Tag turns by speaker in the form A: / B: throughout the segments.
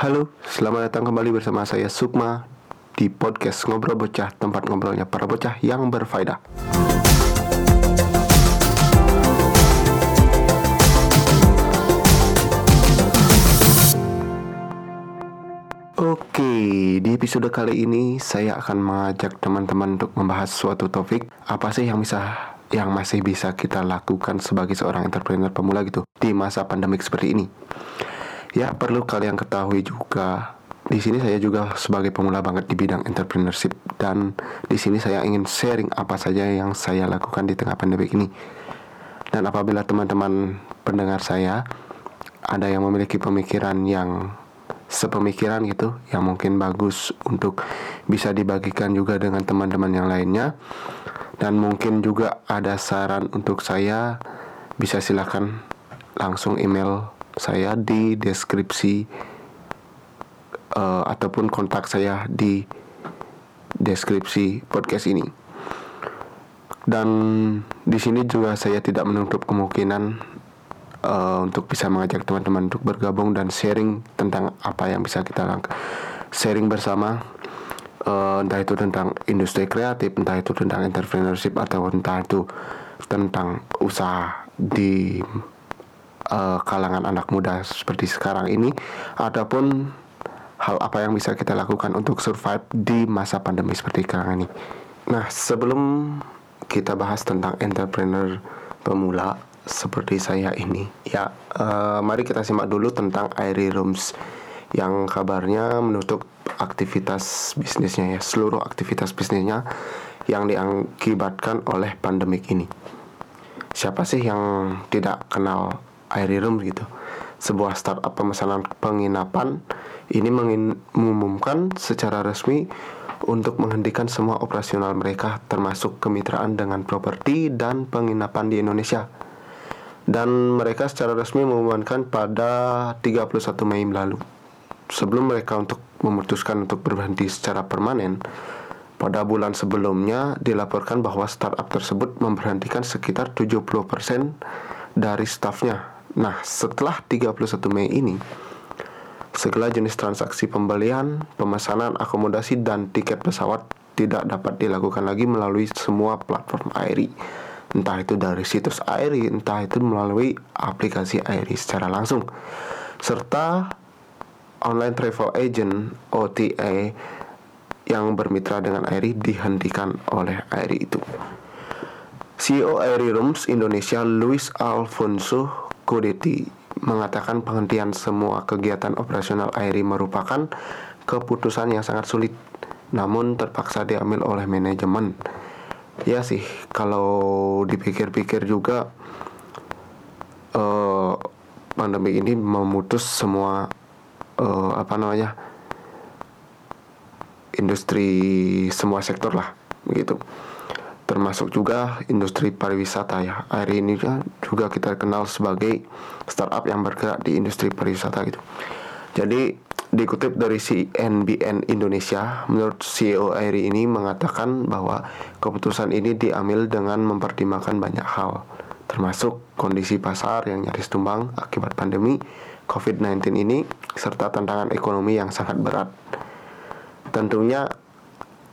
A: Halo, selamat datang kembali bersama saya Sukma di podcast Ngobrol Bocah, tempat ngobrolnya para bocah yang berfaedah. Oke, di episode kali ini saya akan mengajak teman-teman untuk membahas suatu topik apa sih yang bisa yang masih bisa kita lakukan sebagai seorang entrepreneur pemula gitu di masa pandemik seperti ini. Ya, perlu kalian ketahui juga di sini saya juga sebagai pemula banget di bidang entrepreneurship dan di sini saya ingin sharing apa saja yang saya lakukan di tengah pandemi ini. Dan apabila teman-teman pendengar saya ada yang memiliki pemikiran yang sepemikiran gitu yang mungkin bagus untuk bisa dibagikan juga dengan teman-teman yang lainnya dan mungkin juga ada saran untuk saya bisa silakan langsung email saya di deskripsi uh, ataupun kontak saya di deskripsi podcast ini. Dan di sini juga saya tidak menutup kemungkinan uh, untuk bisa mengajak teman-teman untuk bergabung dan sharing tentang apa yang bisa kita. Sharing bersama uh, entah itu tentang industri kreatif, entah itu tentang entrepreneurship atau entah itu tentang usaha di uh, kalangan anak muda seperti sekarang ini ataupun hal apa yang bisa kita lakukan untuk survive di masa pandemi seperti sekarang ini. Nah, sebelum kita bahas tentang entrepreneur pemula seperti saya ini, ya uh, mari kita simak dulu tentang Airy Rooms yang kabarnya menutup aktivitas bisnisnya ya, seluruh aktivitas bisnisnya yang diakibatkan oleh pandemik ini. Siapa sih yang tidak kenal Airy Room gitu. Sebuah startup pemesanan penginapan ini mengumumkan secara resmi untuk menghentikan semua operasional mereka termasuk kemitraan dengan properti dan penginapan di Indonesia. Dan mereka secara resmi mengumumkan pada 31 Mei lalu. Sebelum mereka untuk memutuskan untuk berhenti secara permanen, pada bulan sebelumnya dilaporkan bahwa startup tersebut memberhentikan sekitar 70% dari stafnya Nah, setelah 31 Mei ini, segala jenis transaksi pembelian, pemesanan akomodasi dan tiket pesawat tidak dapat dilakukan lagi melalui semua platform Airi. Entah itu dari situs Airi, entah itu melalui aplikasi Airi secara langsung. Serta online travel agent OTA yang bermitra dengan Airi dihentikan oleh Airi itu. CEO Airi Rooms Indonesia Luis Alfonso Kodeti mengatakan penghentian semua kegiatan operasional AIRI merupakan keputusan yang sangat sulit namun terpaksa diambil oleh manajemen. Ya sih, kalau dipikir-pikir juga uh, pandemi ini memutus semua uh, apa namanya industri semua sektor lah begitu termasuk juga industri pariwisata ya. Hari ini kan juga kita kenal sebagai startup yang bergerak di industri pariwisata gitu. Jadi dikutip dari CNBN Indonesia, menurut CEO Airi ini mengatakan bahwa keputusan ini diambil dengan mempertimbangkan banyak hal, termasuk kondisi pasar yang nyaris tumbang akibat pandemi COVID-19 ini serta tantangan ekonomi yang sangat berat. Tentunya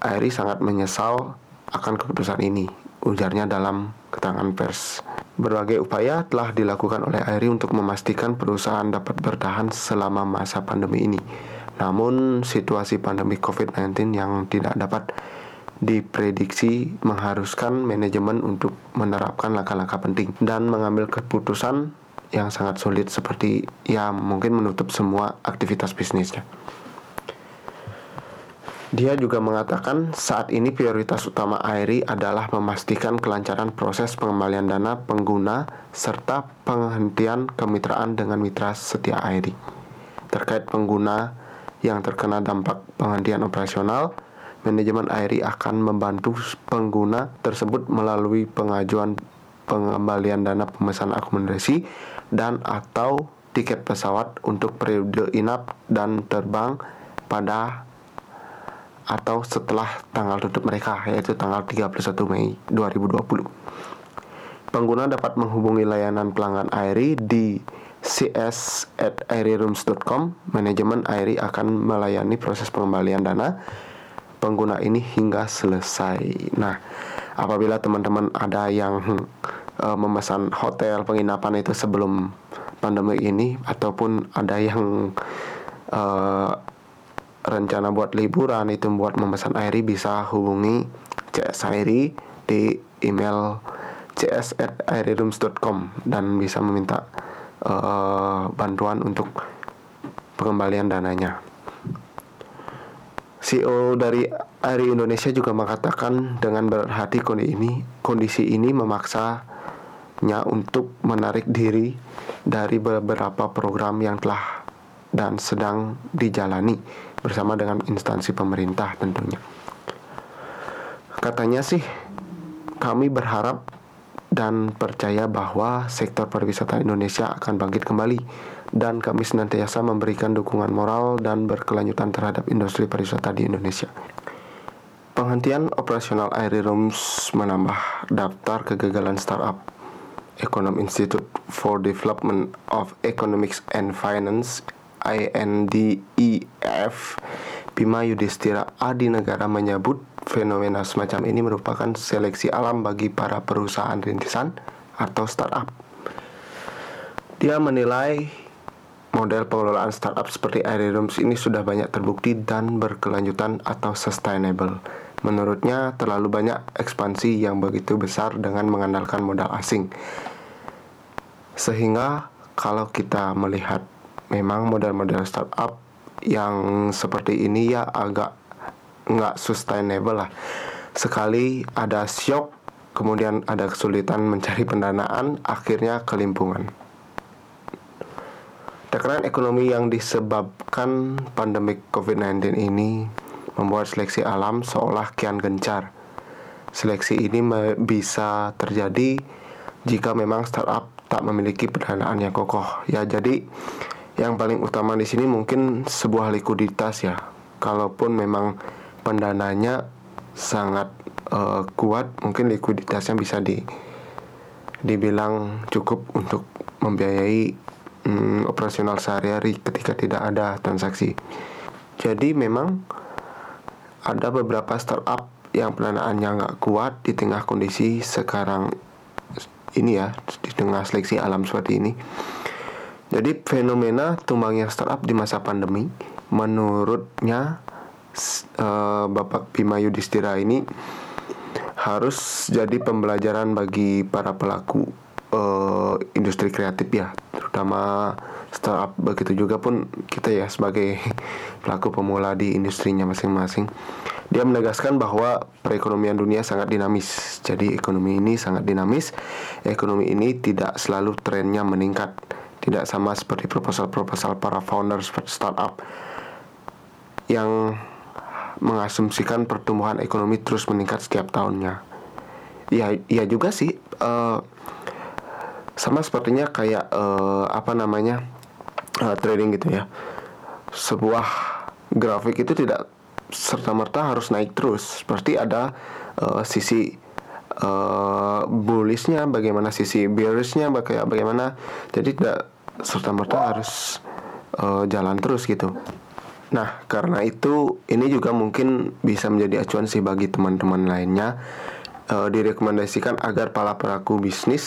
A: Airi sangat menyesal akan keputusan ini, ujarnya dalam keterangan pers. Berbagai upaya telah dilakukan oleh AIRI untuk memastikan perusahaan dapat bertahan selama masa pandemi ini. Namun, situasi pandemi COVID-19 yang tidak dapat diprediksi mengharuskan manajemen untuk menerapkan langkah-langkah penting dan mengambil keputusan yang sangat sulit seperti ya mungkin menutup semua aktivitas bisnisnya. Dia juga mengatakan saat ini prioritas utama AIRI adalah memastikan kelancaran proses pengembalian dana pengguna serta penghentian kemitraan dengan mitra setia AIRI. Terkait pengguna yang terkena dampak penghentian operasional, manajemen AIRI akan membantu pengguna tersebut melalui pengajuan pengembalian dana pemesan akomodasi dan atau tiket pesawat untuk periode inap dan terbang pada atau setelah tanggal tutup mereka yaitu tanggal 31 Mei 2020. Pengguna dapat menghubungi layanan pelanggan AIRI di cs at airirooms.com manajemen Airi akan melayani proses pengembalian dana pengguna ini hingga selesai. Nah, apabila teman-teman ada yang uh, memesan hotel penginapan itu sebelum pandemi ini ataupun ada yang uh, rencana buat liburan itu buat memesan Airi bisa hubungi CS Airi di email cs@airirooms.com dan bisa meminta uh, bantuan untuk pengembalian dananya. CEO dari Airi Indonesia juga mengatakan dengan berhati kondisi ini, kondisi ini memaksanya untuk menarik diri dari beberapa program yang telah dan sedang dijalani bersama dengan instansi pemerintah tentunya. Katanya sih, kami berharap dan percaya bahwa sektor pariwisata Indonesia akan bangkit kembali dan kami senantiasa memberikan dukungan moral dan berkelanjutan terhadap industri pariwisata di Indonesia. Penghentian operasional Airy Rooms menambah daftar kegagalan startup. Econom Institute for Development of Economics and Finance INDEF Bima Yudhistira Adi Negara menyebut fenomena semacam ini merupakan seleksi alam bagi para perusahaan rintisan atau startup. Dia menilai model pengelolaan startup seperti Rooms ini sudah banyak terbukti dan berkelanjutan atau sustainable. Menurutnya, terlalu banyak ekspansi yang begitu besar dengan mengandalkan modal asing. Sehingga kalau kita melihat memang model-model startup yang seperti ini ya agak nggak sustainable lah. Sekali ada shock, kemudian ada kesulitan mencari pendanaan, akhirnya kelimpungan. Tekanan ekonomi yang disebabkan pandemik COVID-19 ini membuat seleksi alam seolah kian gencar. Seleksi ini bisa terjadi jika memang startup tak memiliki pendanaan yang kokoh. Ya, jadi yang paling utama di sini mungkin sebuah likuiditas ya. Kalaupun memang pendananya sangat uh, kuat, mungkin likuiditasnya bisa di dibilang cukup untuk membiayai hmm, operasional sehari-hari ketika tidak ada transaksi. Jadi memang ada beberapa startup yang pendanaannya nggak kuat di tengah kondisi sekarang ini ya di tengah seleksi alam seperti ini. Jadi fenomena tumbangnya startup di masa pandemi menurutnya uh, Bapak Bima Yudhistira ini harus jadi pembelajaran bagi para pelaku uh, industri kreatif ya. Terutama startup begitu juga pun kita ya sebagai pelaku pemula di industrinya masing-masing. Dia menegaskan bahwa perekonomian dunia sangat dinamis. Jadi ekonomi ini sangat dinamis. Ekonomi ini tidak selalu trennya meningkat tidak sama seperti proposal-proposal para founders startup yang mengasumsikan pertumbuhan ekonomi terus meningkat setiap tahunnya. Ya, ya juga sih. Uh, sama sepertinya kayak uh, apa namanya uh, trading gitu ya sebuah grafik itu tidak serta merta harus naik terus seperti ada uh, sisi uh, bullishnya bagaimana sisi bearishnya bagaimana jadi tidak serta merta harus uh, jalan terus gitu nah karena itu ini juga mungkin bisa menjadi acuan sih bagi teman-teman lainnya uh, direkomendasikan agar para pelaku bisnis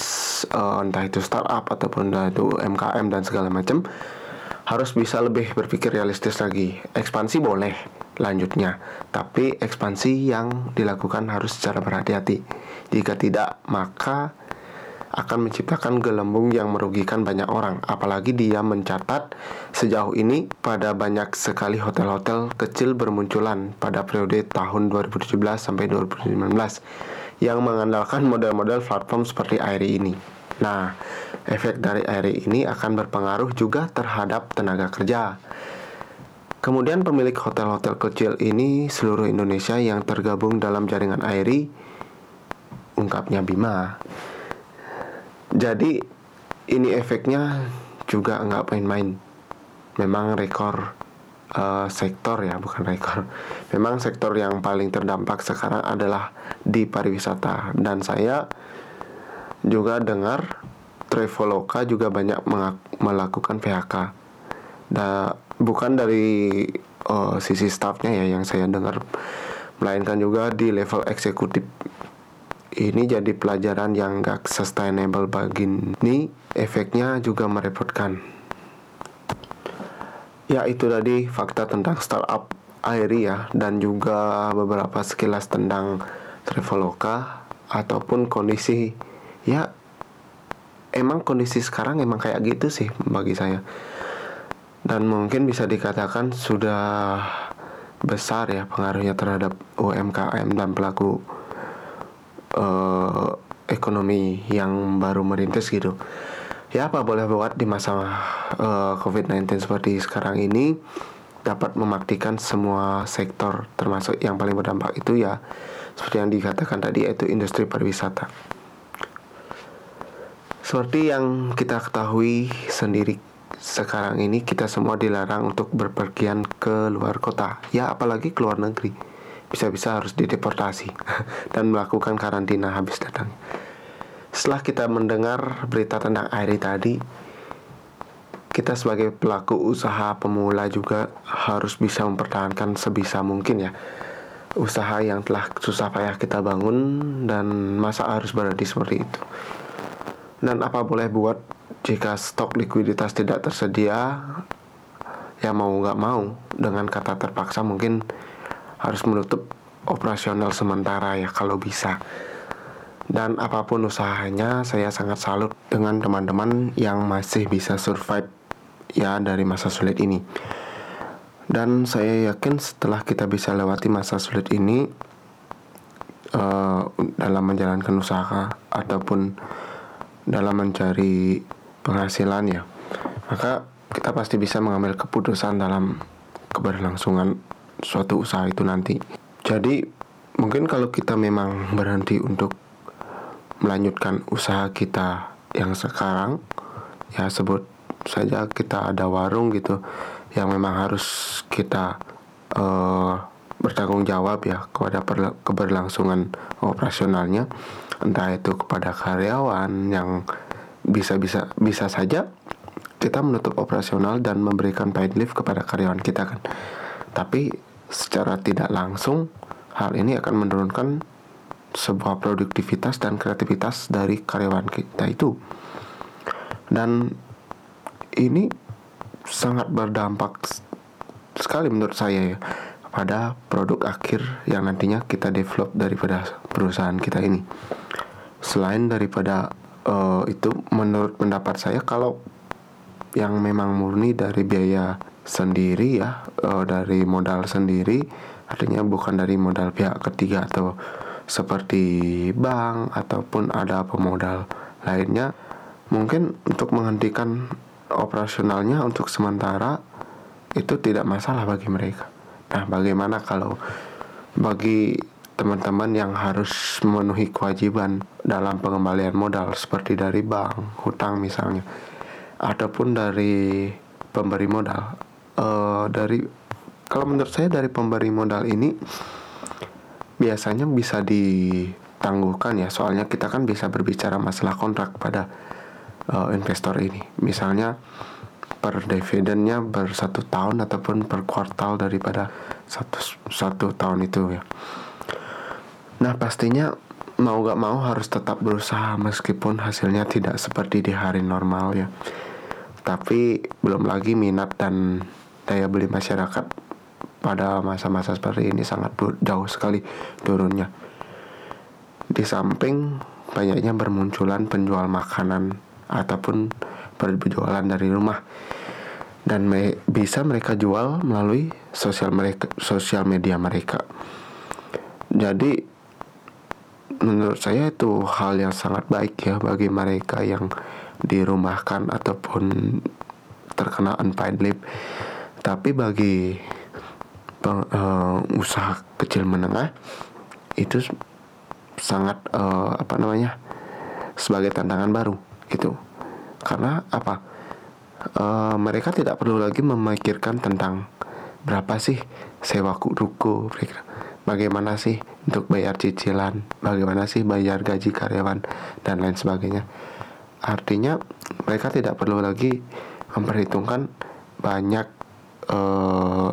A: uh, entah itu startup ataupun entah itu MKM dan segala macam harus bisa lebih berpikir realistis lagi. Ekspansi boleh lanjutnya, tapi ekspansi yang dilakukan harus secara berhati-hati. Jika tidak, maka akan menciptakan gelembung yang merugikan banyak orang. Apalagi dia mencatat sejauh ini pada banyak sekali hotel-hotel kecil bermunculan pada periode tahun 2017 sampai 2019 yang mengandalkan model-model platform seperti Airi ini. Nah, efek dari Airi ini akan berpengaruh juga terhadap tenaga kerja. Kemudian pemilik hotel-hotel kecil ini seluruh Indonesia yang tergabung dalam jaringan Airi, ungkapnya Bima. Jadi ini efeknya juga nggak main-main. Memang rekor uh, sektor ya bukan rekor. Memang sektor yang paling terdampak sekarang adalah di pariwisata dan saya juga dengar Traveloka juga banyak melakukan PHK. Da, bukan dari uh, sisi staffnya ya yang saya dengar, melainkan juga di level eksekutif. Ini jadi pelajaran yang gak sustainable bagi ini, efeknya juga merepotkan. Ya itu tadi fakta tentang startup Airi ya dan juga beberapa sekilas tentang Traveloka ataupun kondisi. Ya emang kondisi sekarang emang kayak gitu sih bagi saya. Dan mungkin bisa dikatakan sudah besar ya pengaruhnya terhadap UMKM dan pelaku uh, ekonomi yang baru merintis gitu ya apa boleh buat di masa uh, eh, COVID-19 seperti sekarang ini dapat memaktikan semua sektor termasuk yang paling berdampak itu ya seperti yang dikatakan tadi yaitu industri pariwisata. Seperti yang kita ketahui sendiri sekarang ini kita semua dilarang untuk berpergian ke luar kota, ya apalagi ke luar negeri. Bisa-bisa harus dideportasi dan melakukan karantina habis datang. Setelah kita mendengar berita tentang Airi tadi, kita sebagai pelaku usaha pemula juga harus bisa mempertahankan sebisa mungkin ya usaha yang telah susah payah kita bangun dan masa harus berhenti seperti itu. Dan apa boleh buat jika stok likuiditas tidak tersedia, ya mau nggak mau dengan kata terpaksa mungkin harus menutup operasional sementara ya kalau bisa. Dan apa pun usahanya, saya sangat salut dengan teman-teman yang masih bisa survive ya dari masa sulit ini. Dan saya yakin setelah kita bisa lewati masa sulit ini uh, dalam menjalankan usaha ataupun dalam mencari penghasilan ya maka kita pasti bisa mengambil keputusan dalam keberlangsungan suatu usaha itu nanti. Jadi mungkin kalau kita memang berhenti untuk melanjutkan usaha kita yang sekarang ya sebut saja kita ada warung gitu yang memang harus kita uh, bertanggung jawab ya kepada keberlangsungan operasionalnya entah itu kepada karyawan yang bisa bisa bisa saja kita menutup operasional dan memberikan paid leave kepada karyawan kita kan. Tapi secara tidak langsung hal ini akan menurunkan sebuah produktivitas dan kreativitas dari karyawan kita itu. Dan ini sangat berdampak sekali menurut saya ya pada produk akhir yang nantinya kita develop daripada perusahaan kita ini. Selain daripada uh, itu menurut pendapat saya kalau yang memang murni dari biaya sendiri ya uh, dari modal sendiri artinya bukan dari modal pihak ketiga atau seperti bank ataupun ada pemodal lainnya mungkin untuk menghentikan operasionalnya untuk sementara itu tidak masalah bagi mereka. Nah, bagaimana kalau bagi teman-teman yang harus memenuhi kewajiban dalam pengembalian modal seperti dari bank, hutang misalnya, ataupun dari pemberi modal. Uh, dari kalau menurut saya dari pemberi modal ini biasanya bisa ditangguhkan ya, soalnya kita kan bisa berbicara masalah kontrak pada uh, investor ini. Misalnya per dividennya ber satu tahun ataupun per kuartal daripada satu satu tahun itu ya. Nah pastinya mau gak mau harus tetap berusaha meskipun hasilnya tidak seperti di hari normal ya. Tapi belum lagi minat dan daya beli masyarakat pada masa-masa seperti ini sangat jauh sekali turunnya. Di samping banyaknya bermunculan penjual makanan ataupun berjualan dari rumah dan me bisa mereka jual melalui sosial mereka sosial media mereka. Jadi menurut saya itu hal yang sangat baik ya bagi mereka yang dirumahkan ataupun terkena unpaid leave. Tapi bagi peng, uh, usaha kecil menengah itu sangat uh, apa namanya sebagai tantangan baru gitu. Karena apa? Uh, mereka tidak perlu lagi memikirkan tentang berapa sih sewa ruko bagaimana sih untuk bayar cicilan, bagaimana sih bayar gaji karyawan dan lain sebagainya. artinya mereka tidak perlu lagi memperhitungkan banyak uh,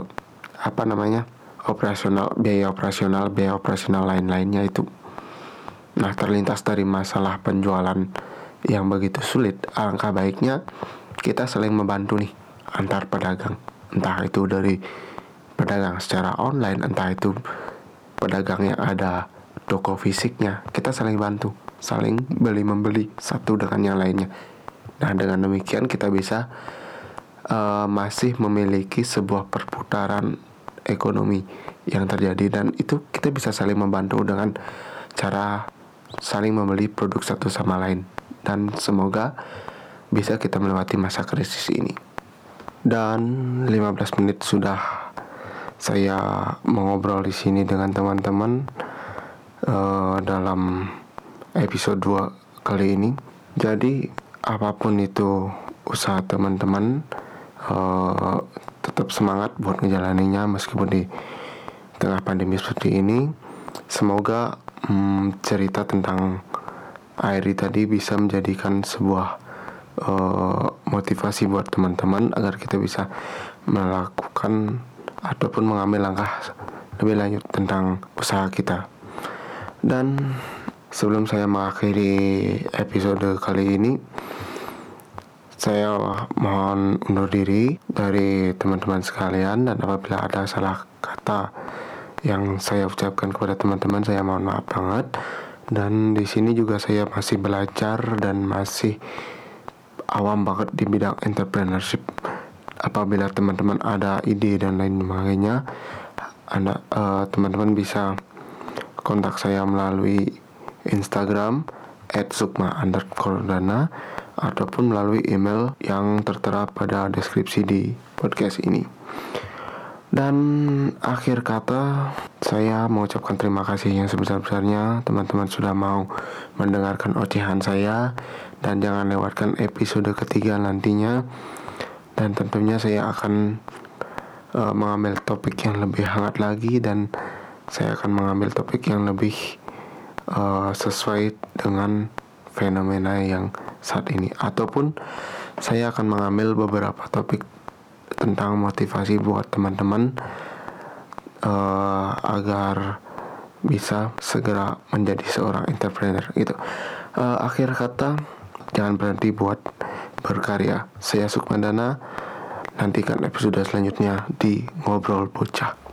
A: apa namanya operasional biaya operasional biaya operasional lain-lainnya itu. Nah terlintas dari masalah penjualan yang begitu sulit alangkah baiknya kita saling membantu nih antar pedagang. Entah itu dari pedagang secara online entah itu pedagang yang ada toko fisiknya kita saling bantu saling beli membeli satu dengan yang lainnya. Nah dengan demikian kita bisa uh, masih memiliki sebuah perputaran ekonomi yang terjadi dan itu kita bisa saling membantu dengan cara saling membeli produk satu sama lain dan semoga bisa kita melewati masa krisis ini. Dan 15 menit sudah saya mengobrol di sini dengan teman-teman uh, dalam episode 2 kali ini. Jadi apa pun itu usaha teman-teman uh, tetap semangat buat ngejalaninya meskipun di tengah pandemi seperti ini. Semoga um, cerita tentang Airi tadi bisa menjadikan sebuah uh, motivasi buat teman-teman agar kita bisa melakukan ataupun mengambil langkah lebih lanjut tentang usaha kita. Dan sebelum saya mengakhiri episode kali ini, saya mohon undur diri dari teman-teman sekalian dan apabila ada salah kata yang saya ucapkan kepada teman-teman saya mohon maaf banget. Dan di sini juga saya masih belajar dan masih awam banget di bidang entrepreneurship. Apabila teman-teman ada ide dan lain sebagainya anda uh, teman-teman bisa kontak saya melalui Instagram @sukma underscore dana ataupun melalui email yang tertera pada deskripsi di podcast ini. Dan akhir kata, saya mengucapkan terima kasih yang sebesar-besarnya teman-teman sudah mau mendengarkan ocehan saya dan jangan lewatkan episode ketiga nantinya. Dan tentunya saya akan uh, mengambil topik yang lebih hangat lagi dan saya akan mengambil topik yang lebih uh, sesuai dengan fenomena yang saat ini ataupun saya akan mengambil beberapa topik tentang motivasi buat teman-teman uh, agar bisa segera menjadi seorang entrepreneur gitu. Uh, akhir kata jangan berhenti buat berkarya. Saya Sukmandana. Nantikan episode selanjutnya di Ngobrol Bocah.